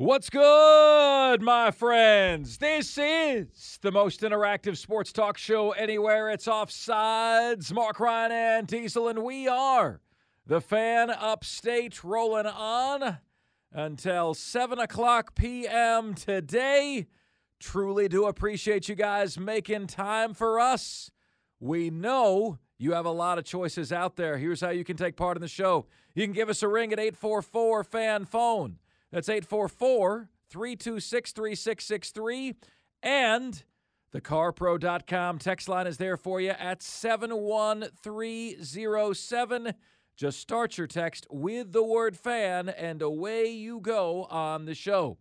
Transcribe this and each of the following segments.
What's good, my friends? This is the most interactive sports talk show anywhere. It's Offsides. Marc Ryan and Diesel, and we are the fan upstate rolling on until 7 o'clock p.m. today. Truly do appreciate you guys making time for us. We know you have a lot of choices out there. Here's how you can take part in the show you can give us a ring at 844 fan phone. That's 844 326 3663. And the carpro.com text line is there for you at 71307. Just start your text with the word fan, and away you go on the show.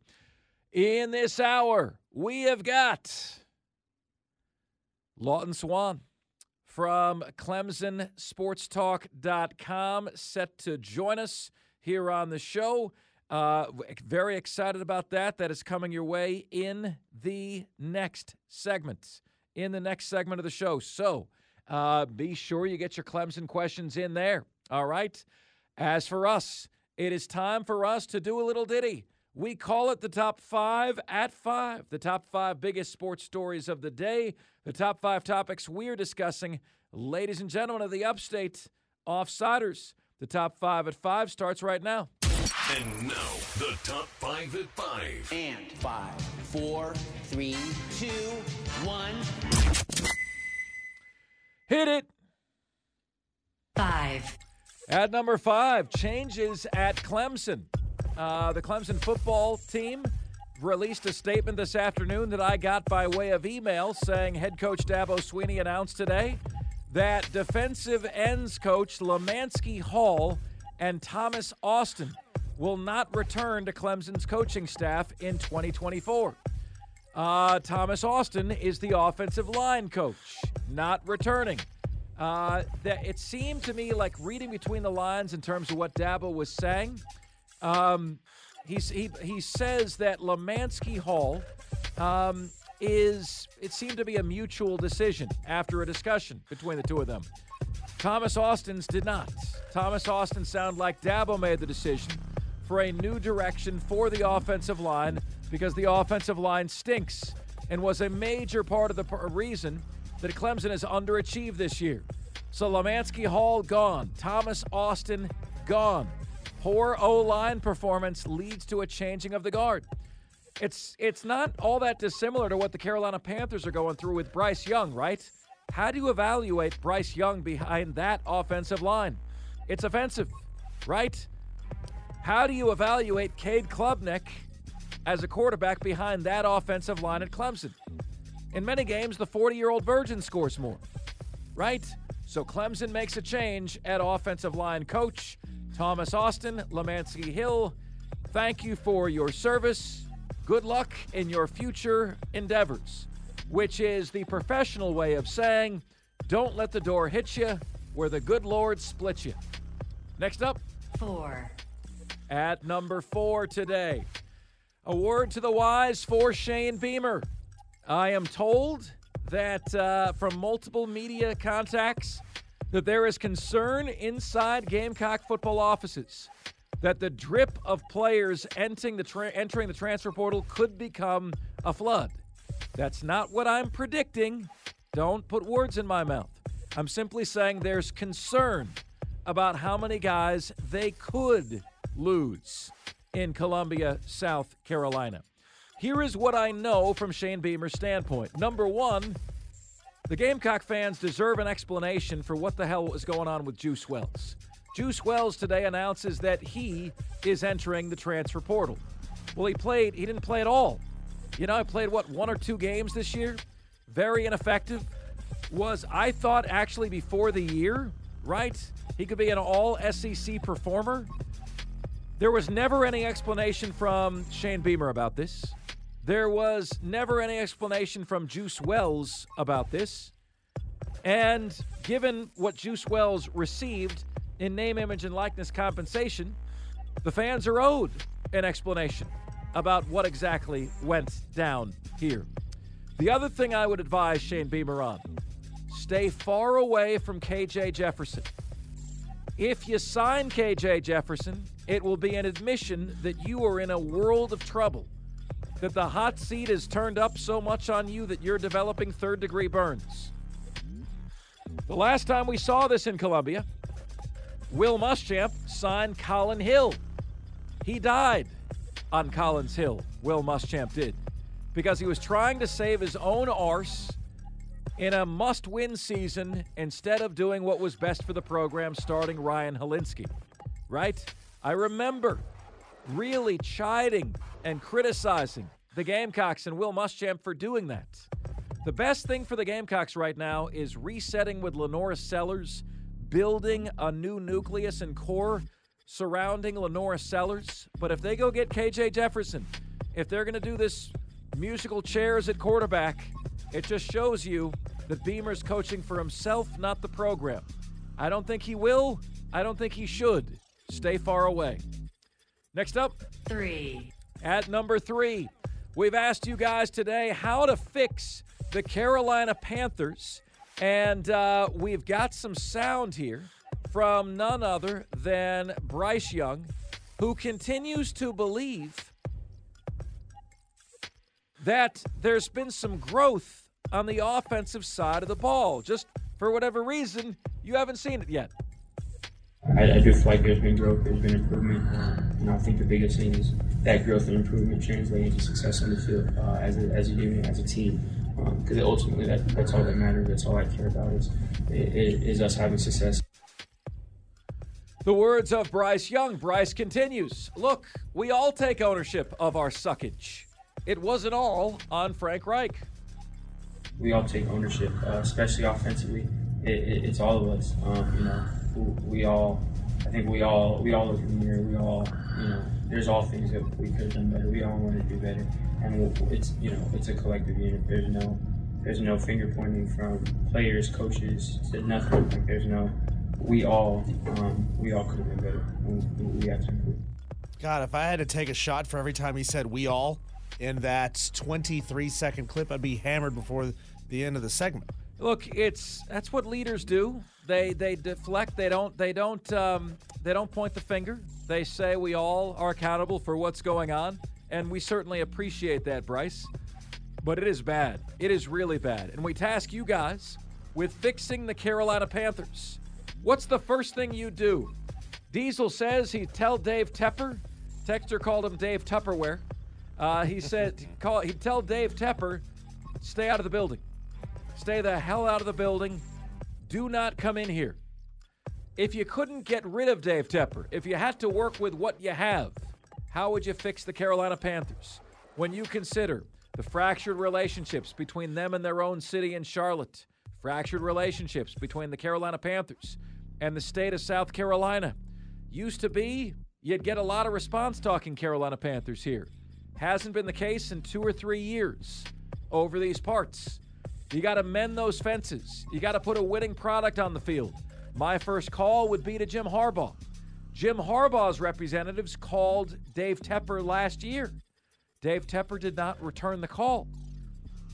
In this hour, we have got Lawton Swann from ClemsonSportsTalk.com set to join us here on the show. Uh, very excited about that. That is coming your way in the next segment. In the next segment of the show. So uh, be sure you get your Clemson questions in there. All right. As for us, it is time for us to do a little ditty. We call it the top five at five, the top five biggest sports stories of the day, the top five topics we're discussing. Ladies and gentlemen of the upstate, offsiders, the top five at five starts right now. And now, the top five at five. And five, four, three, two, one. Hit it. Five. At number five, changes at Clemson. Uh, the Clemson football team released a statement this afternoon that I got by way of email saying head coach Dabo Swinney announced today that defensive ends coach Lemanski Hall and Thomas Austin will not return to Clemson's coaching staff in 2024. Uh, Thomas Austin is the offensive line coach, not returning. Uh, that it seemed to me like reading between the lines in terms of what Dabo was saying. Um, he he says that Lemanski Hall um, is it seemed to be a mutual decision after a discussion between the two of them. Thomas Austin's did not. Thomas Austin sounded like Dabo made the decision for a new direction for the offensive line because the offensive line stinks and was a major part of the reason that Clemson has underachieved this year. So Lemanski Hall gone, Thomas Austin gone. Poor O line performance leads to a changing of the guard. It's it's not all that dissimilar to what the Carolina Panthers are going through with Bryce Young, right? How do you evaluate Bryce Young behind that offensive line? It's offensive, right? How do you evaluate Cade Klubnik as a quarterback behind that offensive line at Clemson? In many games, the 40 year old virgin scores more, right? So Clemson makes a change at offensive line coach. Thomas Austin, Lemanski Hill, thank you for your service. Good luck in your future endeavors, which is the professional way of saying, don't let the door hit you where the good Lord splits you. Next up, Four. At number four today. A word to the wise for Shane Beamer. I am told that uh, from multiple media contacts that there is concern inside Gamecock football offices that the drip of players entering the tra- entering the transfer portal could become a flood. That's not what I'm predicting. Don't put words in my mouth. I'm simply saying there's concern about how many guys they could lose. in Columbia, South Carolina. Here is what I know from Shane Beamer's standpoint. Number one, the Gamecock fans deserve an explanation for what the hell was going on with Juice Wells. Juice Wells today announces that he is entering the transfer portal. Well, he played, he didn't play at all. You know, I played what, one or two games this year? Very ineffective. Was, I thought, actually before the year, right? He could be an all SEC performer. There was never any explanation from Shane Beamer about this. There was never any explanation from Juice Wells about this. And given what Juice Wells received in name, image, and likeness compensation, the fans are owed an explanation about what exactly went down here. The other thing I would advise Shane Beamer on stay far away from KJ Jefferson. If you sign KJ Jefferson, it will be an admission that you are in a world of trouble. That the hot seat is turned up so much on you that you're developing third degree burns. The last time we saw this in Columbia, Will Muschamp signed Collin Hill. He died on Collins Hill, Will Muschamp did, because he was trying to save his own arse in a must win season instead of doing what was best for the program, starting Ryan Hilinski. Right? I remember really chiding and criticizing the Gamecocks and Will Muschamp for doing that. The best thing for the Gamecocks right now is resetting with LaNorris Sellers, building a new nucleus and core surrounding LaNorris Sellers. But if they go get KJ Jefferson, if they're going to do this musical chairs at quarterback, it just shows you that Beamer's coaching for himself, not the program. I don't think he will. I don't think he should. Stay far away. Next up, three. At number three, we've asked you guys today how to fix the Carolina Panthers, and uh, we've got some sound here from none other than Bryce Young, who continues to believe that there's been some growth on the offensive side of the ball. Just for whatever reason, you haven't seen it yet. I, I do feel like there's been growth, there's been improvement, um, and I think the biggest thing is that growth and improvement translating to success on the field uh, as, a, as a unit, as a team. Because um, ultimately, that, that's all that matters. That's all I care about is, is us having success. The words of Bryce Young. Bryce continues Look, we all take ownership of our suckage. It wasn't all on Frank Reich. We all take ownership, uh, especially offensively. It, it, it's all of us. Um, you know, we all, I think we all, we all look in the mirror. We all, you know, there's all things that we could have done better. We all want to do better, and it's, you know, it's a collective unit. There's no, there's no finger pointing from players, coaches, to nothing. Like there's no, we all, um, we all could have been better. We, we had to improve. God, if I had to take a shot for every time he said "we all" in that 23 second clip, I'd be hammered before the end of the segment. Look, it's that's what leaders do. They they deflect. They don't they don't um, they don't point the finger. They say we all are accountable for what's going on, and we certainly appreciate that, Bryce. But it is bad. It is really bad, and we task you guys with fixing the Carolina Panthers. What's the first thing you do? Diesel says he tell Dave Tepper. Texter called him Dave Tupperware. Uh, he said call, he'd tell Dave Tepper, stay out of the building. Stay the hell out of the building. Do not come in here. If you couldn't get rid of Dave Tepper, if you had to work with what you have, how would you fix the Carolina Panthers? When you consider the fractured relationships between them and their own city in Charlotte, fractured relationships between the Carolina Panthers and the state of South Carolina. Used to be, you'd get a lot of response talking Carolina Panthers here. Hasn't been the case in two or three years over these parts. You got to mend those fences. You got to put a winning product on the field. My first call would be to Jim Harbaugh. Jim Harbaugh's representatives called Dave Tepper last year. Dave Tepper did not return the call.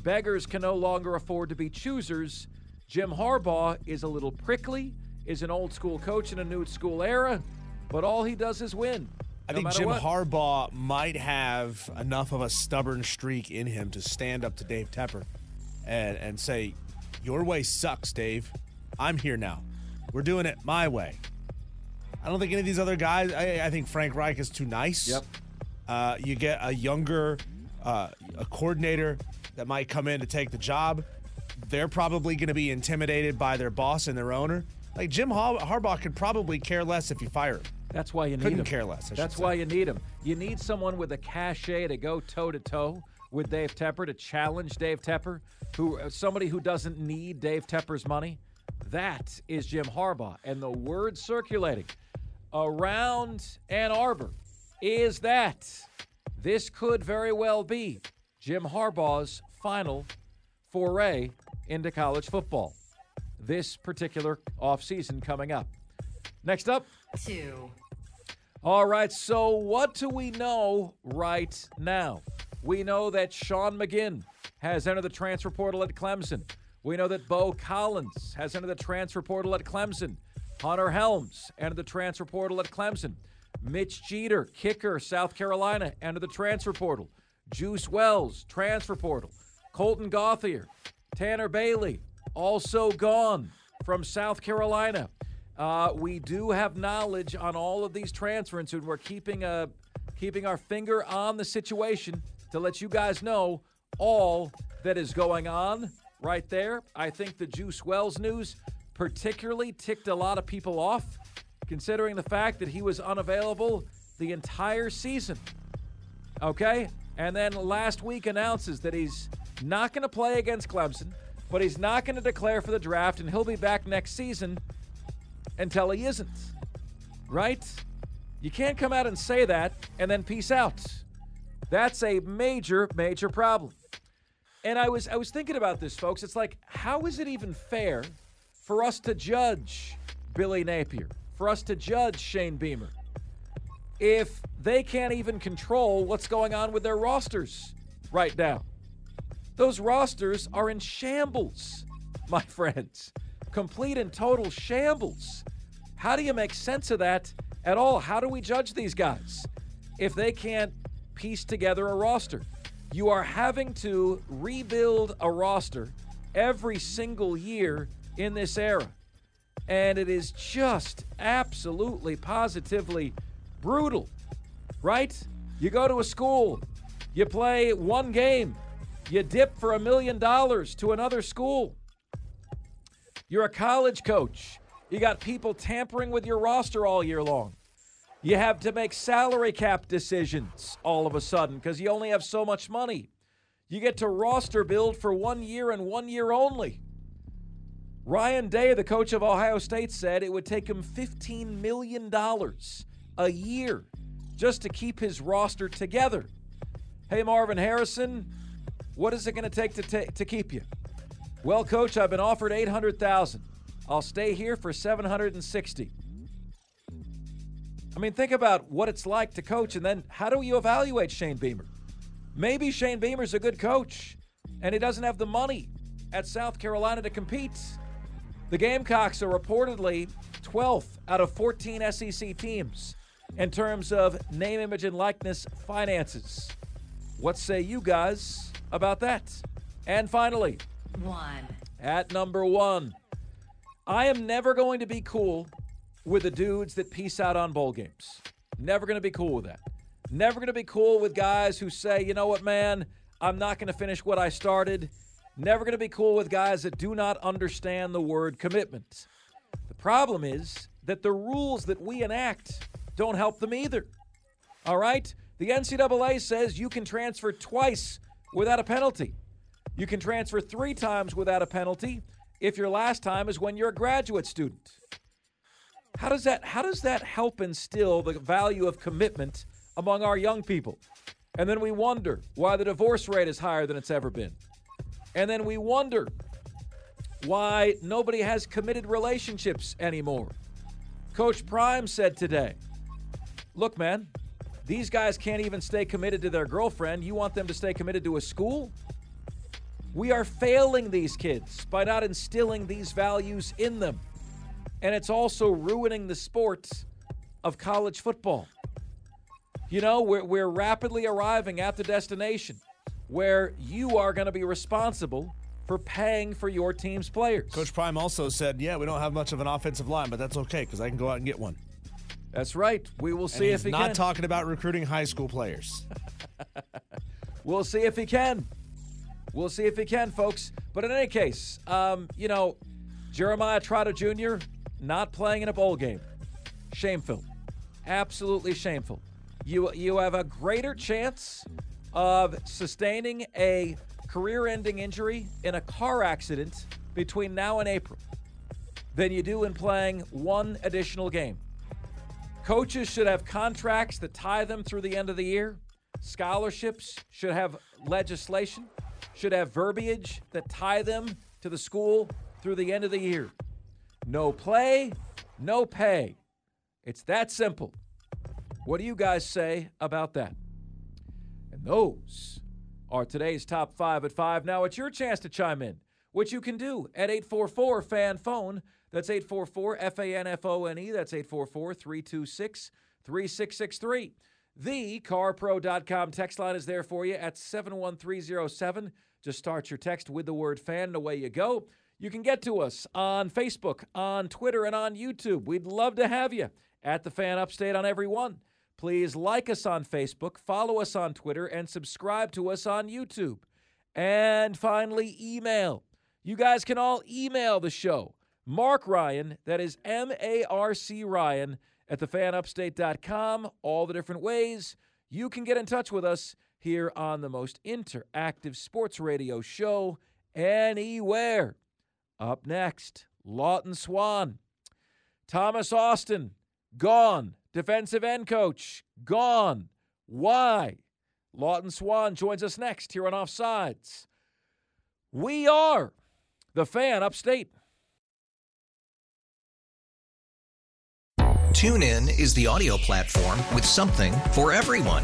Beggars can no longer afford to be choosers. Jim Harbaugh is a little prickly, is an old school coach in a new school era, but all he does is win. I think Jim what. Harbaugh might have enough of a stubborn streak in him to stand up to Dave Tepper and, and say, Your way sucks, Dave. I'm here now. We're doing it my way. I don't think any of these other guys, I, I think Frank Reich is too nice. Yep. Uh, you get a younger, uh, a coordinator that might come in to take the job. They're probably going to be intimidated by their boss and their owner. Like Jim Harbaugh could probably care less if you fire him. That's why you need Couldn't him. care less, I should That's say. why you need him. You need someone with a cachet to go toe to toe with Dave Tepper to challenge Dave Tepper, who uh, somebody who doesn't need Dave Tepper's money. That is Jim Harbaugh, and the word circulating around Ann Arbor is that this could very well be Jim Harbaugh's final foray into college football. This particular offseason coming up. Next up, Two. all right, so what do we know right now? We know that Sean McGinn has entered the transfer portal at Clemson. We know that Bo Collins has entered the transfer portal at Clemson. Hunter Helms entered the transfer portal at Clemson. Mitch Jeter, kicker, South Carolina, entered the transfer portal. Juice Wells, transfer portal. Colten Gauthier, Tanner Bailey, also gone from South Carolina. Uh, we do have knowledge on all of these transfers, and we're keeping a keeping our finger on the situation to let you guys know all that is going on right there. I think the Juice Wells news particularly ticked a lot of people off, considering the fact that he was unavailable the entire season. Okay? And then last week announces that he's not going to play against Clemson, but he's not going to declare for the draft, and he'll be back next season until he isn't. Right? You can't come out and say that and then peace out. That's a major, major problem. And I was I was thinking about this, folks. It's like, how is it even fair for us to judge Billy Napier, for us to judge Shane Beamer, if they can't even control what's going on with their rosters right now? Those rosters are in shambles, my friends. Complete and total shambles. How do you make sense of that at all? How do we judge these guys if they can't piece together a roster? You are having to rebuild a roster every single year in this era. And it is just absolutely, positively brutal, right? You go to a school, you play one game, you dip for a million dollars to another school. You're a college coach. You got people tampering with your roster all year long. You have to make salary cap decisions all of a sudden because you only have so much money. You get to roster build for one year and one year only. Ryan Day, the coach of Ohio State, said it would take him $15 million a year just to keep his roster together. Hey, Marvin Harrison, what is it going to take to to keep you? Well, coach, I've been offered 800,000. I'll stay here for 760. I mean, think about what it's like to coach and then how do you evaluate Shane Beamer? Maybe Shane Beamer's a good coach and he doesn't have the money at South Carolina to compete. The Gamecocks are reportedly 12th out of 14 SEC teams in terms of name, image, and likeness finances. What say you guys about that? And finally, One. at number one, I am never going to be cool with the dudes that peace out on bowl games. Never going to be cool with that. Never going to be cool with guys who say, you know what, man, I'm not going to finish what I started. Never going to be cool with guys that do not understand the word commitment. The problem is that the rules that we enact don't help them either. All right? The NCAA says you can transfer twice without a penalty. You can transfer three times without a penalty if your last time is when you're a graduate student. How does that how does that help instill the value of commitment among our young people? And then we wonder why the divorce rate is higher than it's ever been. And then we wonder why nobody has committed relationships anymore. Coach Prime said today, "Look, man, these guys can't even stay committed to their girlfriend. You want them to stay committed to a school? We are failing these kids by not instilling these values in them. And it's also ruining the sport of college football. You know, we're, we're rapidly arriving at the destination where you are going to be responsible for paying for your team's players. Coach Prime also said, "Yeah, we don't have much of an offensive line, but that's okay because I can go out and get one." That's right. We will see if he not can. Not talking about recruiting high school players. We'll see if he can. We'll see if he can, folks. But in any case, um, you know, Jeremiah Trotter Jr. not playing in a bowl game. Shameful. Absolutely shameful. You you have a greater chance of sustaining a career-ending injury in a car accident between now and April than you do in playing one additional game. Coaches should have contracts that tie them through the end of the year. Scholarships should have legislation, should have verbiage that tie them to the school through the end of the year. No play, no pay. It's that simple. What do you guys say about that? And those are today's top five at five. Now it's your chance to chime in, which you can do at 844 FAN phone. That's 844 F A N F O N E. That's 844 326 3663. The carpro.com text line is there for you at 71307. Just start your text with the word fan, and away you go. You can get to us on Facebook, on Twitter, and on YouTube. We'd love to have you at the Fan Upstate on every one. Please like us on Facebook, follow us on Twitter, and subscribe to us on YouTube. And finally, email. You guys can all email the show. Marc Ryan, that is M A R C Ryan, at thefanupstate.com. All the different ways you can get in touch with us here on the most interactive sports radio show anywhere. Up next, Lawton Swann. Thomas Austin, gone. Defensive end coach, gone. Why? Lawton Swann joins us next here on Offsides. We are the fan upstate. TuneIn is the audio platform with something for everyone.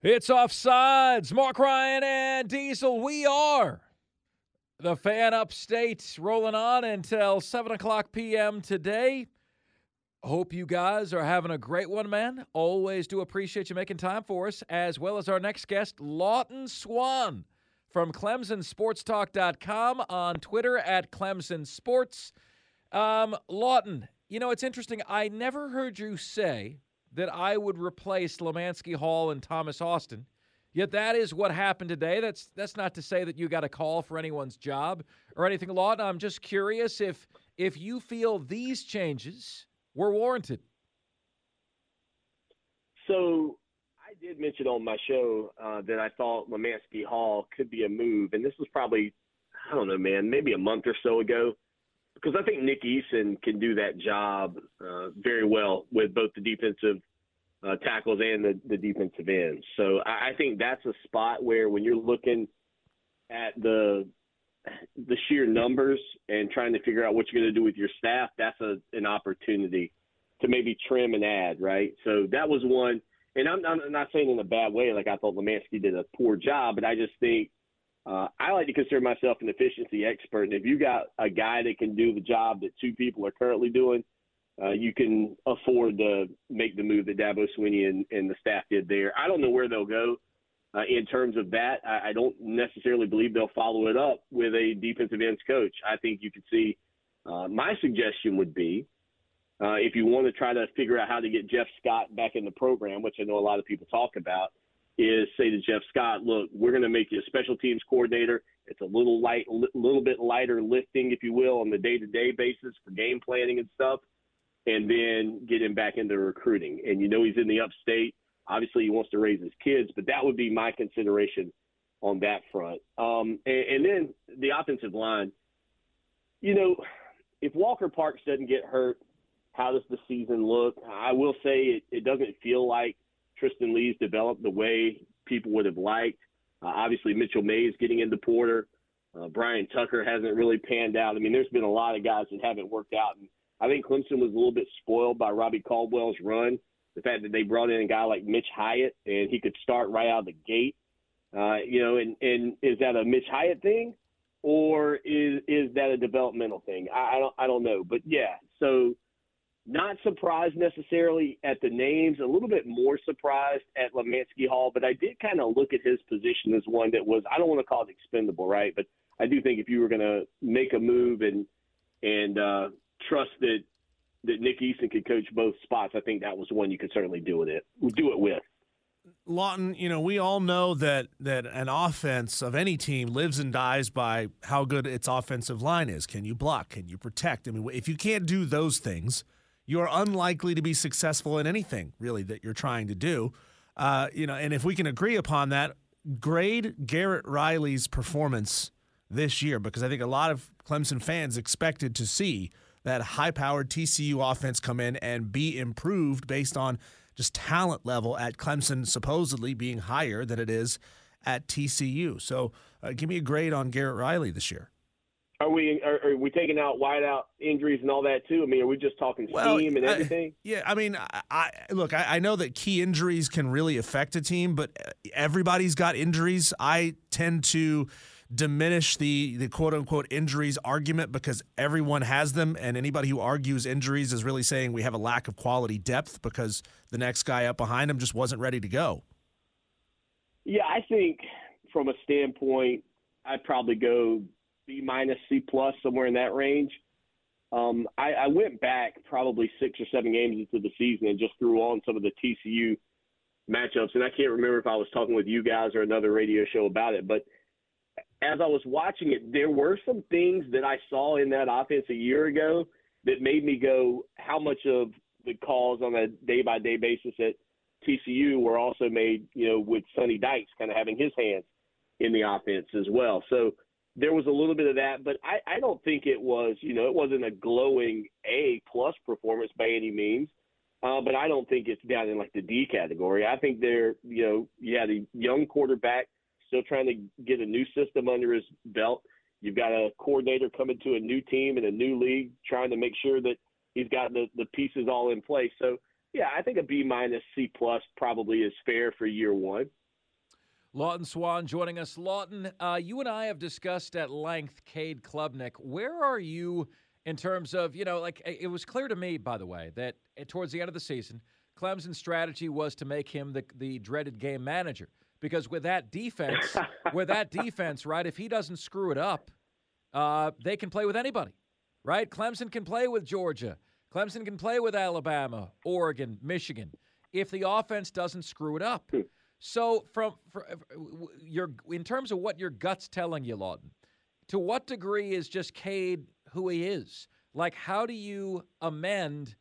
It's offsides. Marc Ryan and Diesel. We are the fan upstate rolling on until 7 o'clock p.m. today. Hope you guys are having a great one, man. Always do appreciate you making time for us, as well as our next guest, Lawton Swann from ClemsonSportsTalk.com on Twitter at Clemson Sports. Um, Lawton, you know, it's interesting. I never heard you say that I would replace Lemanski Hall and Thomas Austin. Yet that is what happened today. That's that's not to say that you got a call for anyone's job or anything, Lawton. I'm just curious if if you feel these changes were warranted. So I did mention on my show uh, that I thought Lemanski Hall could be a move, and this was probably I don't know, man, maybe a month or so ago, because I think Nick Eason can do that job uh, very well with both the defensive uh, tackles and the, the defensive ends. So I, I think that's a spot where when you're looking at the the sheer numbers and trying to figure out what you're going to do with your staff, that's a, an opportunity to maybe trim and add, right? So that was one. And I'm, I'm not saying in a bad way, like I thought Lemanski did a poor job, but I just think uh, I like to consider myself an efficiency expert. And if you got a guy that can do the job that two people are currently doing, uh, you can afford to make the move that Dabo Swinney and, and the staff did there. I don't know where they'll go uh, in terms of that. I, I don't necessarily believe they'll follow it up with a defensive ends coach. I think you could see. Uh, my suggestion would be uh, if you want to try to figure out how to get Jeff Scott back in the program, which I know a lot of people talk about, is say to Jeff Scott, look, we're going to make you a special teams coordinator. It's a little light, a little bit lighter lifting, if you will, on the day-to-day basis for game planning and stuff. and then get him back into recruiting. And you know he's in the upstate. Obviously, he wants to raise his kids, but that would be my consideration on that front. Um, and, and then the offensive line. You know, if Walker Parks doesn't get hurt, how does the season look? I will say it, it doesn't feel like Tristan Leigh's developed the way people would have liked. Uh, obviously, Mitchell Mayes getting into Porter. Uh, Bryn Tucker hasn't really panned out. I mean, there's been a lot of guys that haven't worked out. And I think Clemson was a little bit spoiled by Robbie Caldwell's run. The fact that they brought in a guy like Mitch Hyatt and he could start right out of the gate. Uh, you know, and, and is that a Mitch Hyatt thing or is is that a developmental thing? I, I don't I don't know. But yeah, so not surprised necessarily at the names, a little bit more surprised at Lemanski Hall, but I did kind of look at his position as one that was I don't want to call it expendable, right? But I do think if you were going to make a move and and uh, trust that that Nick Eason could coach both spots, I think that was one you could certainly do with it. Do it with. Lawton, you know, we all know that that an offense of any team lives and dies by how good its offensive line is. Can you block? Can you protect? I mean, if you can't do those things, you're unlikely to be successful in anything really that you're trying to do. Uh, you know, and if we can agree upon that, grade Garrett Riley's performance this year because I think a lot of Clemson fans expected to see that high-powered TCU offense come in and be improved based on just talent level at Clemson supposedly being higher than it is at TCU. So, uh, give me a grade on Garrett Riley this year. Are we are, are, we taking out wideout injuries and all that too? I mean, are we just talking well, and everything? I, yeah, I mean, I, I look, I, I, know that key injuries can really affect a team, but uh, everybody's got injuries. I tend to diminish the the quote unquote injuries argument because everyone has them, and anybody who argues injuries is really saying we have a lack of quality depth because the next guy up behind him just wasn't ready to go. Yeah, I think from a standpoint, I'd probably go B minus, C plus, somewhere in that range. Um, I, I went back probably six or seven games into the season and just threw on some of the TCU matchups, and I can't remember if I was talking with you guys or another radio show about it, but as I was watching it, there were some things that I saw in that offense a year ago that made me go, how much of the calls on a day by day basis at TCU were also made, you know, with Sonny Dykes kind of having his hands in the offense as well. So there was a little bit of that, but I, I don't think it was, you know, it wasn't a glowing A plus performance by any means. Uh, but I don't think it's down in like the D category. I think they're, you know, you had a young quarterback still trying to get a new system under his belt. You've got a coordinator coming to a new team in a new league, trying to make sure that he's got the, the pieces all in place. So, yeah, I think a B minus C plus probably is fair for year one. Lawton Swann joining us. Lawton, uh, you and I have discussed at length Cade Klubnik. Where are you in terms of, you know, like it was clear to me, by the way, that towards the end of the season, Clemson's strategy was to make him the, the dreaded game manager. Because with that defense, with that defense, right, if he doesn't screw it up, uh, they can play with anybody, right? Clemson can play with Georgia. Clemson can play with Alabama, Oregon, Michigan, if the offense doesn't screw it up. So, from, from your in terms of what your gut's telling you, Lawton, to what degree is just Cade who he is? Like, how do you amend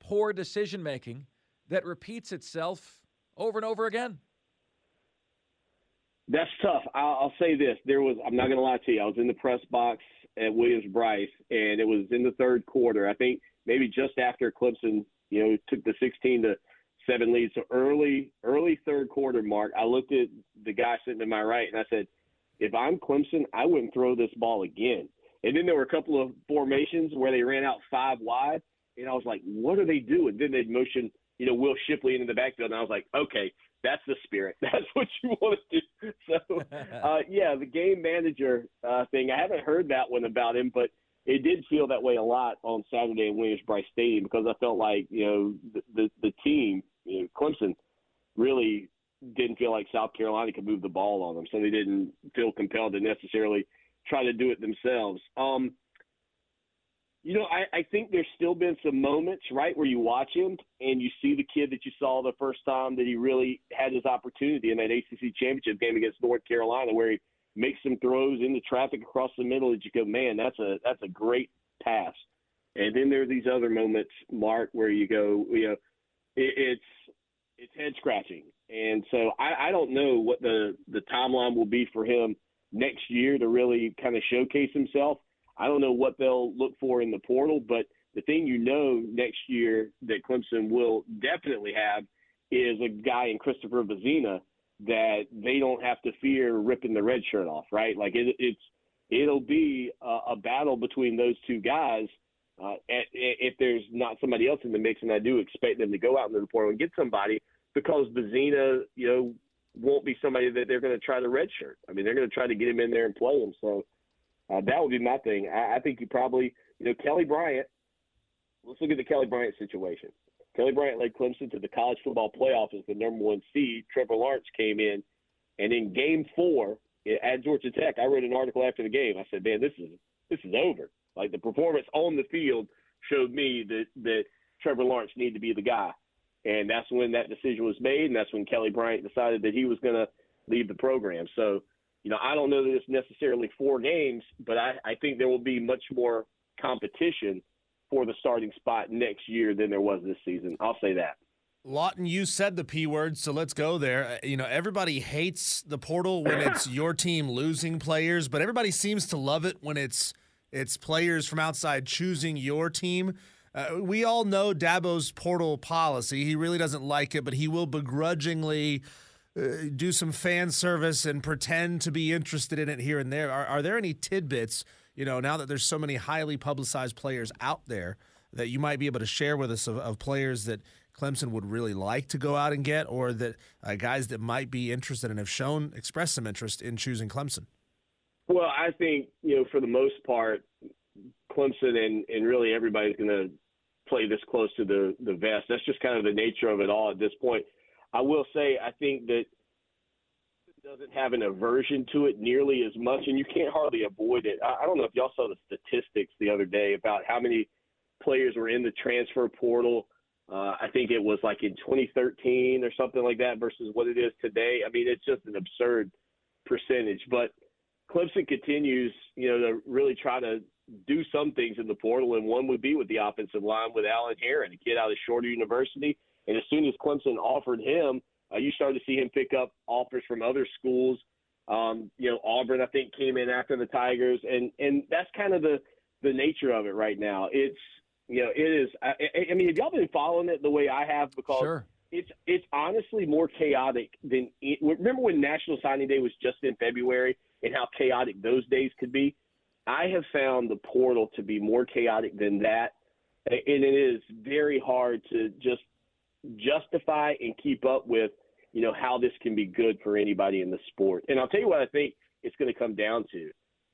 poor decision making that repeats itself over and over again? That's tough. I'll, I'll say this: there was. I'm not going to lie to you. I was in the press box at Williams Brice, and it was in the third quarter. I think maybe just after Clemson, you know, took the 16 to seven lead. So early, early third quarter mark, I looked at the guy sitting to my right, and I said, if I'm Clemson, I wouldn't throw this ball again. And then there were a couple of formations where they ran out five wide, and I was like, what are they doing? Then they'd motion, you know, Will Shipley into the backfield, and I was like, okay, that's the spirit. That's what you want to do. So, uh, yeah, the game manager uh, thing, I haven't heard that one about him, but it did feel that way a lot on Saturday in Williams Brice Stadium because I felt like, you know, the, the, the team, you know, Clemson really didn't feel like South Carolina could move the ball on them, so they didn't feel compelled to necessarily try to do it themselves. Um, you know, I, I think there's still been some moments, right, where you watch him and you see the kid that you saw the first time that he really had his opportunity in that ACC championship game against North Carolina, where he makes some throws into traffic across the middle that you go, man, that's a that's a great pass. And then there are these other moments, Marc, where you go, you know, it, it's it's head scratching. And so I, I don't know what the the timeline will be for him next year to really kind of showcase himself. I don't know what they'll look for in the portal, but the thing you know next year that Clemson will definitely have is a guy in Christopher Vizzina that they don't have to fear ripping the red shirt off, right? Like it, it's it'll be a, a battle between those two guys. Uh, if there's not somebody else in the mix, and I do expect them to go out into the portal and get somebody because Vizzina, you know, won't be somebody that they're going to try to redshirt. I mean, they're going to try to get him in there and play him. So uh, that would be my thing. I, I think you probably, you know, Kelly Bryant. Let's look at the Kelly Bryant situation. Kelly Bryant led Clemson to the college football playoff as the number one seed. Trevor Lawrence came in, and in Game Four at Georgia Tech, I read an article after the game. I said, "Man, this is this is over. Like the performance on the field showed me that that Trevor Lawrence needed to be the guy." And that's when that decision was made, and that's when Kelly Bryant decided that he was going to leave the program. So, you know, I don't know that it's necessarily four games, but I, I think there will be much more competition for the starting spot next year than there was this season. I'll say that. Lawton, you said the P word, so let's go there. Uh, you know, everybody hates the portal when it's your team losing players, but everybody seems to love it when it's it's players from outside choosing your team. Uh, we all know Dabo's portal policy. He really doesn't like it, but he will begrudgingly uh, do some fan service and pretend to be interested in it here and there. Are, are there any tidbits, you know, now that there's so many highly publicized players out there that you might be able to share with us of, of players that Clemson would really like to go out and get, or that uh, guys that might be interested and have shown, expressed some interest in choosing Clemson? Well, I think, you know, for the most part, Clemson and, and really everybody's going to play this close to the the vest. That's just kind of the nature of it all at this point. I will say I think that doesn't have an aversion to it nearly as much, and you can't hardly avoid it. I, I don't know if y'all saw the statistics the other day about how many players were in the transfer portal. Uh, I think it was like in 2013 or something like that versus what it is today. I mean, it's just an absurd percentage. But Clemson continues, you know, to really try to do some things in the portal, and one would be with the offensive line with Alan Herron, a kid out of Shorter University. And as soon as Clemson offered him, uh, you started to see him pick up offers from other schools. Um, you know, Auburn, I think, came in after the Tigers, and and that's kind of the the nature of it right now. It's you know, it is. I, I mean, have y'all been following it the way I have? Because sure. it's it's honestly more chaotic than. Remember when National Signing Day was just in February, and how chaotic those days could be. I have found the portal to be more chaotic than that, and it is very hard to just justify and keep up with, you know, how this can be good for anybody in the sport. And I'll tell you what I think it's going to come down to,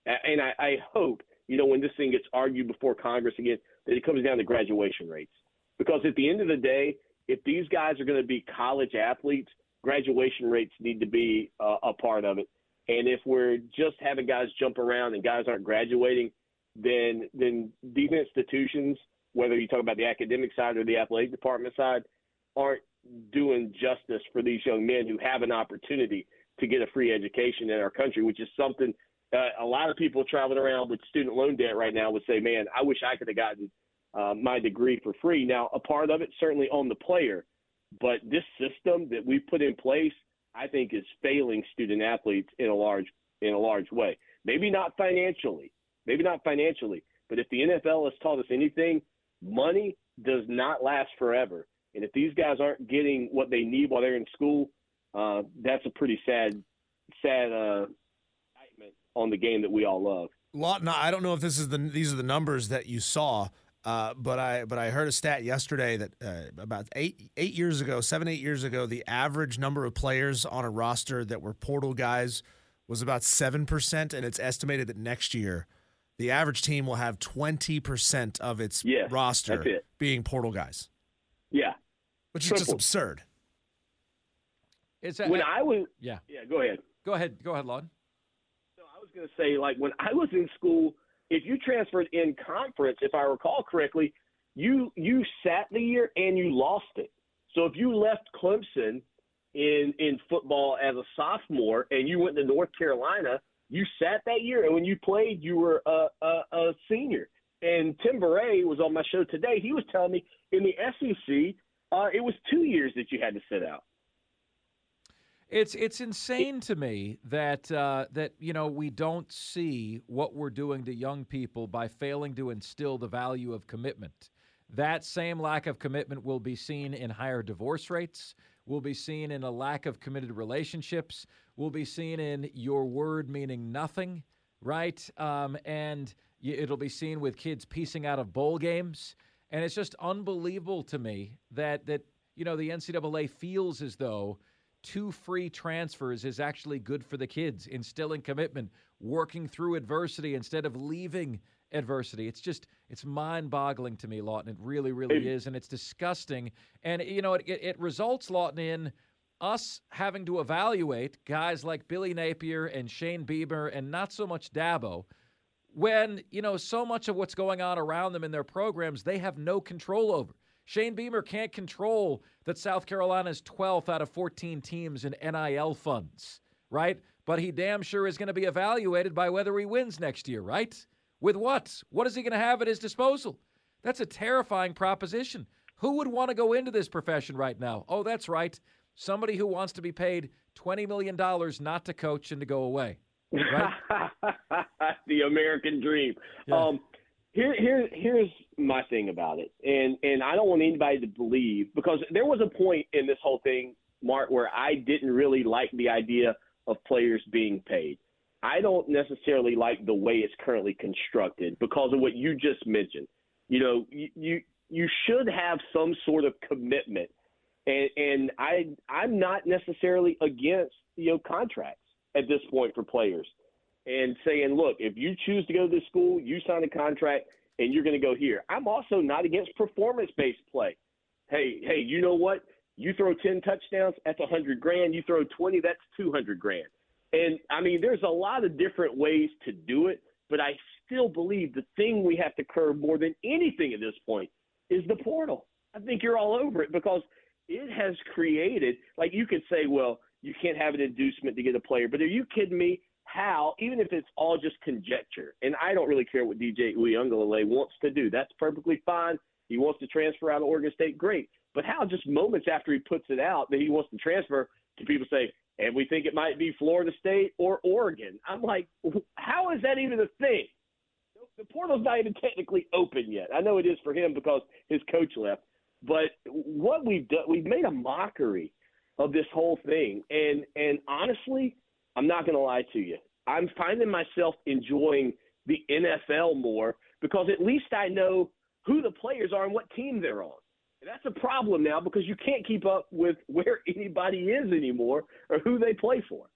and I, I hope, you know, when this thing gets argued before Congress again, that it comes down to graduation rates, because at the end of the day, if these guys are going to be college athletes, graduation rates need to be uh, a part of it. And if we're just having guys jump around and guys aren't graduating, then then these institutions, whether you talk about the academic side or the athletic department side, aren't doing justice for these young men who have an opportunity to get a free education in our country, which is something uh, a lot of people traveling around with student loan debt right now would say, "Man, I wish I could have gotten uh, my degree for free." Now, a part of it certainly on the player, but this system that we put in place I think is failing student athletes in a large in a large way. Maybe not financially, maybe not financially, but if the NFL has taught us anything, money does not last forever. And if these guys aren't getting what they need while they're in school, uh, that's a pretty sad, sad uh, on the game that we all love. Lawton, I don't know if this is the these are the numbers that you saw, uh, but I but I heard a stat yesterday that uh, about eight eight years ago, seven eight years ago, the average number of players on a roster that were portal guys was about seven percent, and it's estimated that next year the average team will have twenty percent of its yeah, roster being portal guys. Yeah, which is just absurd. It's a, when I was yeah yeah go ahead go ahead go ahead Lawton. So I was going to say like when I was in school if you transferred in conference, if I recall correctly, you you sat the year and you lost it. So if you left Clemson in in football as a sophomore and you went to North Carolina, you sat that year, and when you played, you were a, a, a senior. And Tim Beret was on my show today. He was telling me in the SEC, uh, it was two years that you had to sit out. It's it's insane to me that uh, that you know we don't see what we're doing to young people by failing to instill the value of commitment. That same lack of commitment will be seen in higher divorce rates. Will be seen in a lack of committed relationships. Will be seen in your word meaning nothing, right? Um, and it'll be seen with kids piecing out of bowl games. And it's just unbelievable to me that that you know the NCAA feels as though two free transfers is actually good for the kids, instilling commitment, working through adversity instead of leaving adversity. It's just it's mind-boggling to me, Lawton. It really, really is, and it's disgusting. And you know, it, it, it results, Lawton, in us having to evaluate guys like Billy Napier and Shane Beamer and not so much Dabo, when you know so much of what's going on around them in their programs they have no control over. Shane Beamer can't control that South Carolina is 12th out of 14 teams in NIL funds, right? But he damn sure is going to be evaluated by whether he wins next year, right? With what? What is he going to have at his disposal? That's a terrifying proposition. Who would want to go into this profession right now? Oh, that's right. Somebody who wants to be paid $20 million not to coach and to go away. Right? the American dream. Yeah. Um, here, here, here's my thing about it, and and I don't want anybody to believe because there was a point in this whole thing, Marc, where I didn't really like the idea of players being paid. I don't necessarily like the way it's currently constructed because of what you just mentioned. You know, you you, you should have some sort of commitment, and and I I'm not necessarily against you know contracts at this point for players and saying, look, if you choose to go to this school, you sign a contract and you're going to go here. I'm also not against performance based play. Hey, hey, you know what? You throw 10 touchdowns, that's 100 grand. You throw 20, that's 200 grand. And I mean, there's a lot of different ways to do it, but I still believe the thing we have to curb more than anything at this point is the portal. I think you're all over it because it has created, like you could say, well, you can't have an inducement to get a player, but are you kidding me? How, even if it's all just conjecture, and I don't really care what DJ Uiagalelei wants to do. That's perfectly fine. He wants to transfer out of Oregon State, great. But how just moments after he puts it out that he wants to transfer, do people say, and we think it might be Florida State or Oregon? I'm like, how is that even a thing? The portal's not even technically open yet. I know it is for him because his coach left. But what we've done, we've made a mockery of this whole thing. And and honestly, I'm not going to lie to you. I'm finding myself enjoying the NFL more because at least I know who the players are and what team they're on. And that's a problem now because you can't keep up with where anybody is anymore or who they play for.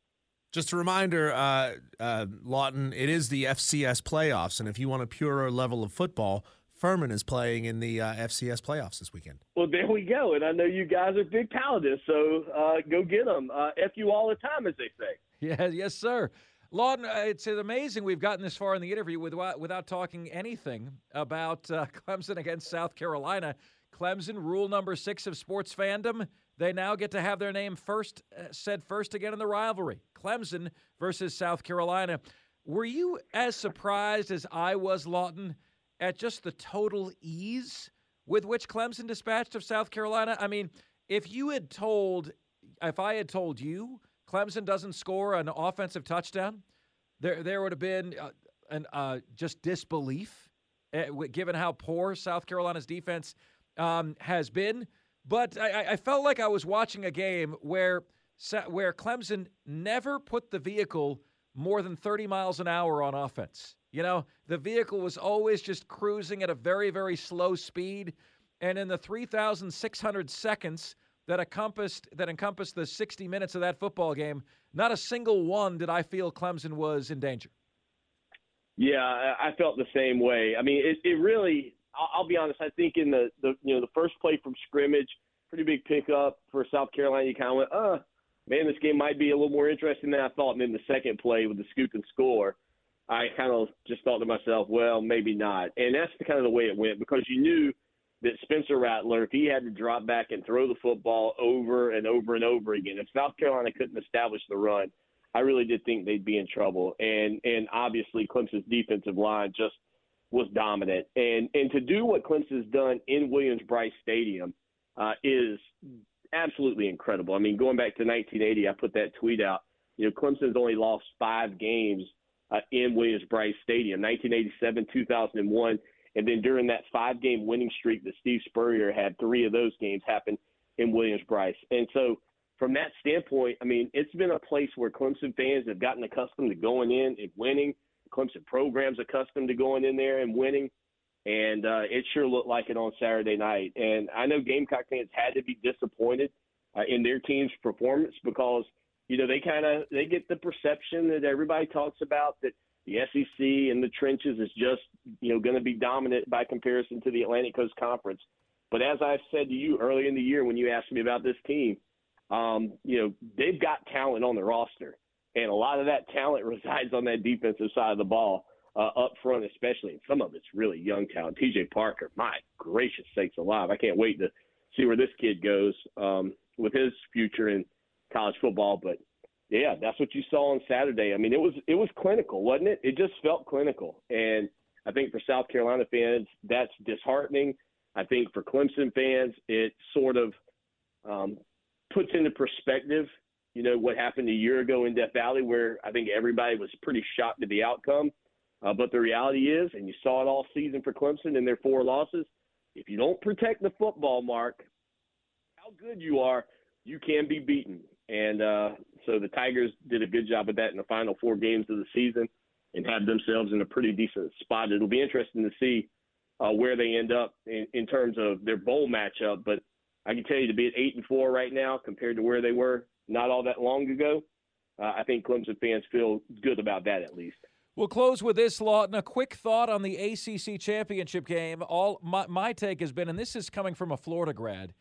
Just a reminder, uh, uh, Lawton, it is the FCS playoffs. And if you want a purer level of football, Furman is playing in the uh, FCS playoffs this weekend. Well, there we go. And I know you guys are big Paladins, so uh, go get them. Uh, F you all the time, as they say. Yeah, yes, sir. Lawton, uh, it's amazing we've gotten this far in the interview without, without talking anything about uh, Clemson against South Carolina. Clemson, rule number six of sports fandom, they now get to have their name first uh, said first again in the rivalry. Clemson versus South Carolina. Were you as surprised as I was, Lawton, at just the total ease with which Clemson dispatched of South Carolina? I mean, if you had told, if I had told you Clemson doesn't score an offensive touchdown, there there would have been uh, an uh, just disbelief, uh, given how poor South Carolina's defense um, has been. But I, I, felt like I was watching a game where where Clemson never put the vehicle more than 30 miles an hour on offense. You know, the vehicle was always just cruising at a very, very slow speed. And in the 3,600 seconds that encompassed that encompassed the 60 minutes of that football game, not a single one did I feel Clemson was in danger. Yeah, I felt the same way. I mean, it, it really. I'll be honest. I think in the, the you know the first play from scrimmage, pretty big pickup for South Carolina. You kind of went, uh, man, this game might be a little more interesting than I thought. And then the second play with the scoop and score, I kind of just thought to myself, well, maybe not. And that's the kind of the way it went because you knew that Spencer Rattler, if he had to drop back and throw the football over and over and over again, if South Carolina couldn't establish the run, I really did think they'd be in trouble. And and obviously Clemson's defensive line just was dominant. And and to do what Clemson's done in Williams-Brice Stadium uh, is absolutely incredible. I mean, going back to 1980, I put that tweet out. You know, Clemson's only lost five games uh, in Williams-Brice Stadium, 1987, 2001, and then during that five-game winning streak that Steve Spurrier had, three of those games happened in Williams-Brice. And so, from that standpoint, I mean, it's been a place where Clemson fans have gotten accustomed to going in and winning. Clemson programs accustomed to going in there and winning, and uh, it sure looked like it on Saturday night. And I know Gamecock fans had to be disappointed uh, in their team's performance because you know they kind of they get the perception that everybody talks about that the SEC in the trenches is just you know going to be dominant by comparison to the Atlantic Coast Conference. But as I said to you early in the year when you asked me about this team, um, you know they've got talent on the roster and a lot of that talent resides on that defensive side of the ball, uh, up front especially. And some of it's really young talent. T.J. Parker, my gracious sakes alive! I can't wait to see where this kid goes um, with his future in college football. But yeah, that's what you saw on Saturday. I mean, it was it was clinical, wasn't it? It just felt clinical, and I think for South Carolina fans, that's disheartening. I think for Clemson fans, it sort of um, puts into perspective you know, what happened a year ago in Death Valley, where I think everybody was pretty shocked at the outcome. Uh, but the reality is, and you saw it all season for Clemson in their four losses, if you don't protect the football, Marc, how good you are, you can be beaten. And uh, so the Tigers did a good job of that in the final four games of the season and have themselves in a pretty decent spot. It'll be interesting to see uh, where they end up in, in terms of their bowl matchup. But I can tell you to be at eight and four right now compared to where they were not all that long ago. Uh, I think Clemson fans feel good about that at least. We'll close with this, Lawton. A quick thought on the ACC championship game. All my, my take has been, and this is coming from a Florida grad.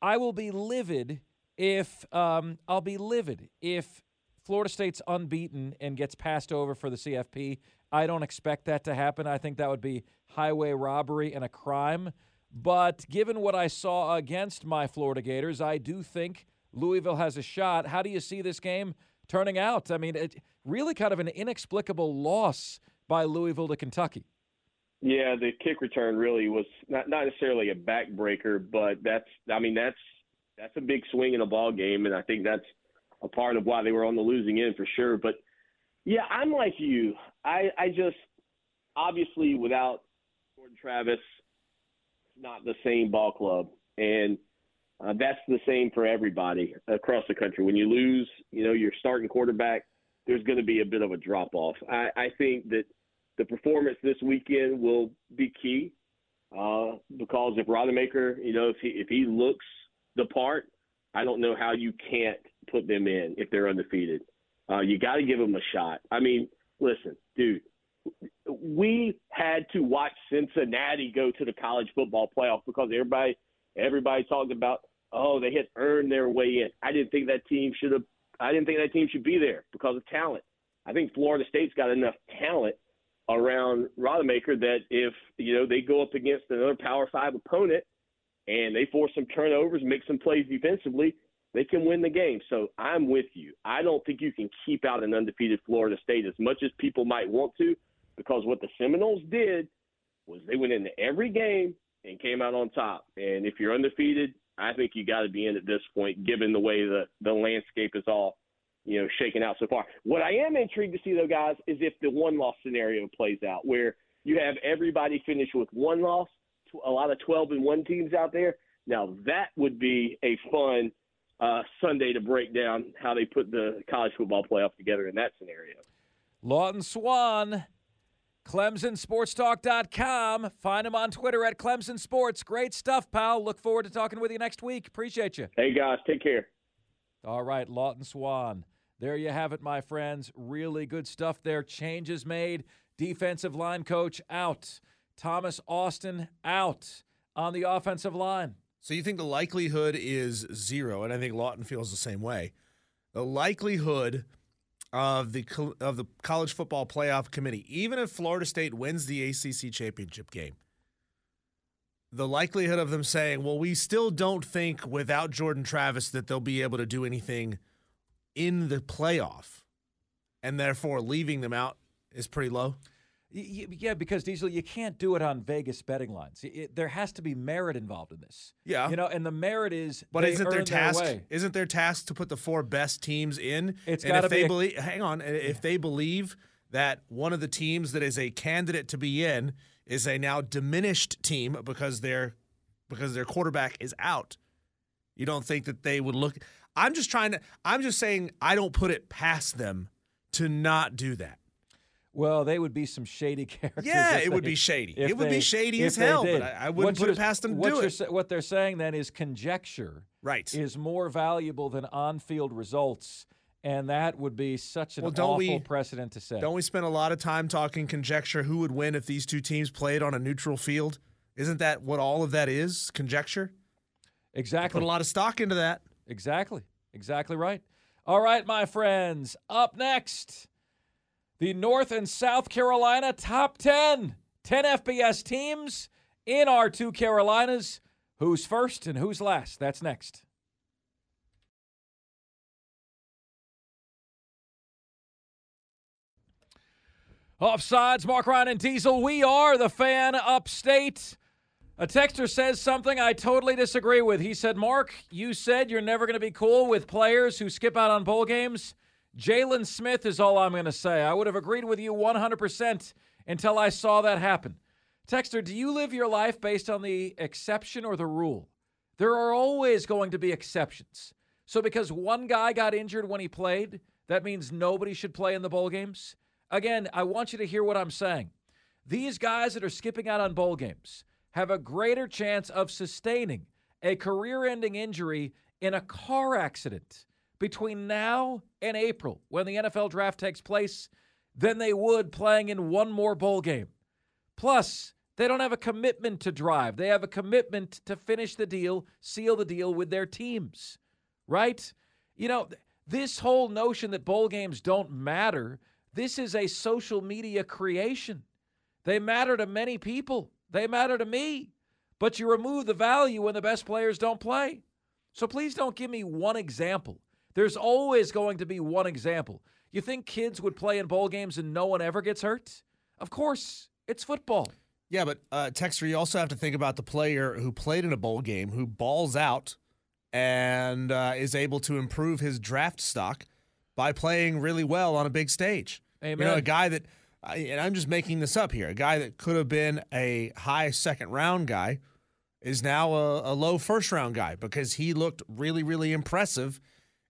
I will be livid if um, I'll be livid if Florida State's unbeaten and gets passed over for the CFP. I don't expect that to happen. I think that would be highway robbery and a crime. But given what I saw against my Florida Gators, I do think Louisville has a shot. How do you see this game turning out? I mean, it really kind of an inexplicable loss by Louisville to Kentucky. Yeah, the kick return really was not not necessarily a backbreaker, but that's I mean that's that's a big swing in a ball game, and I think that's a part of why they were on the losing end for sure. But yeah, I'm like you. I I just obviously without Jordan Travis, not the same ball club, and uh, that's the same for everybody across the country. When you lose, you know, your starting quarterback, there's going to be a bit of a drop off. I, I think that the performance this weekend will be key uh, because if Rodemaker, you know, if he if he looks the part, I don't know how you can't put them in if they're undefeated. Uh, you got to give them a shot. I mean, listen, dude, we had to watch Cincinnati go to the college football playoff because everybody everybody talked about oh, they had earned their way in. I didn't think that team should have. I didn't think that team should be there because of talent. I think Florida State's got enough talent around Rodemaker that if you know they go up against another Power Five opponent and they force some turnovers, make some plays defensively, they can win the game. So I'm with you. I don't think you can keep out an undefeated Florida State as much as people might want to, because what the Seminoles did was they went into every game and came out on top. And if you're undefeated, I think you got to be in at this point, given the way the the landscape is all you know shaken out so far. What I am intrigued to see though, guys, is if the one loss scenario plays out, where you have everybody finish with one loss, a lot of twelve and one teams out there. Now that would be a fun uh, Sunday to break down how they put the college football playoff together in that scenario. Lawton Swann ClemsonSportsTalk.com. Find him on Twitter at Clemson Sports. Great stuff, pal. Look forward to talking with you next week. Appreciate you. Hey, guys. Take care. All right, Lawton Swann. There you have it, my friends. Really good stuff there. Changes made. Defensive line coach out. Thomas Austin out on the offensive line. So you think the likelihood is zero, and I think Lawton feels the same way. The likelihood – of the of the college football playoff committee, even if Florida State wins the ACC championship game, the likelihood of them saying, "Well, we still don't think without Jordan Travis that they'll be able to do anything in the playoff," and therefore leaving them out is pretty low. Yeah, because Diesel, you can't do it on Vegas betting lines. It- there has to be merit involved in this. Yeah. you know, and the merit is. But isn't their task? way. Isn't their task to put the four best teams in? It's and gotta if they be a- believe. Hang on, if they believe that one of the teams that is a candidate to be in is a now diminished team because their because their quarterback is out, you don't think that they would look? I'm just trying to. I'm just saying I don't put it past them to not do that. Well, they would be some shady characters. Yeah, it would be shady. It would be shady as hell, but. I- I wouldn't What put it past them to do it. What they're saying then is conjecture. Right. Is more valuable than on-field results, and that would be such an Well, awful we- precedent to set. Don't we spend a lot of time talking conjecture who would win if these two teams played on a neutral field? Isn't that what all of that is? Conjecture? Exactly. Put a lot of stock into that. Exactly. Exactly right. All right, my friends. Up next, the North and South Carolina top 10. 10 FBS teams in our two Carolinas. Who's first and who's last? That's next. Offsides, Marc Ryan and Diesel. We are the fan upstate. A texter says something I totally disagree with. He said, Marc, you said you're never going to be cool with players who skip out on bowl games. Jaylon Smith is all I'm going to say. I would have agreed with you 100% until I saw that happen. Texter, do you live your life based on the exception or the rule? There are always going to be exceptions. So because one guy got injured when he played, that means nobody should play in the bowl games? Again, I want you to hear what I'm saying. These guys that are skipping out on bowl games have a greater chance of sustaining a career ending injury in a car accident between now and April when the NFL draft takes place than they would playing in one more bowl game. Plus, they don't have a commitment to drive. They have a commitment to finish the deal, seal the deal with their teams, right? You know, this whole notion that bowl games don't matter, this is a social media creation. They matter to many people. They matter to me. But you remove the value when the best players don't play. So please don't give me one example. There's always going to be one example. You think kids would play in bowl games and no one ever gets hurt? Of course, it's football. Yeah, but uh, Texter, you also have to think about the player who played in a bowl game, who balls out and uh, is able to improve his draft stock by playing really well on a big stage. You know, a guy that, and I'm just making this up here, a guy that could have been a high second round guy is now a, a low first round guy because he looked really, really impressive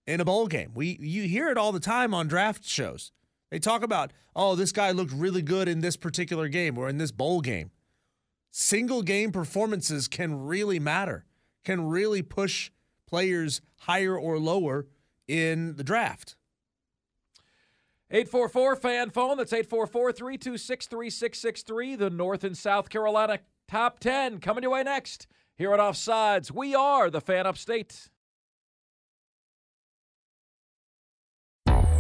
in a bowl game. We you hear it all the time on draft shows. They talk about, oh, this guy looked really good in this particular game or in this bowl game. Single game performances can really matter, can really push players higher or lower in the draft. 844 fan phone. That's 844 326 3663. The North and South Carolina top 10 coming your way next. Here at Offsides, we are the fan upstate.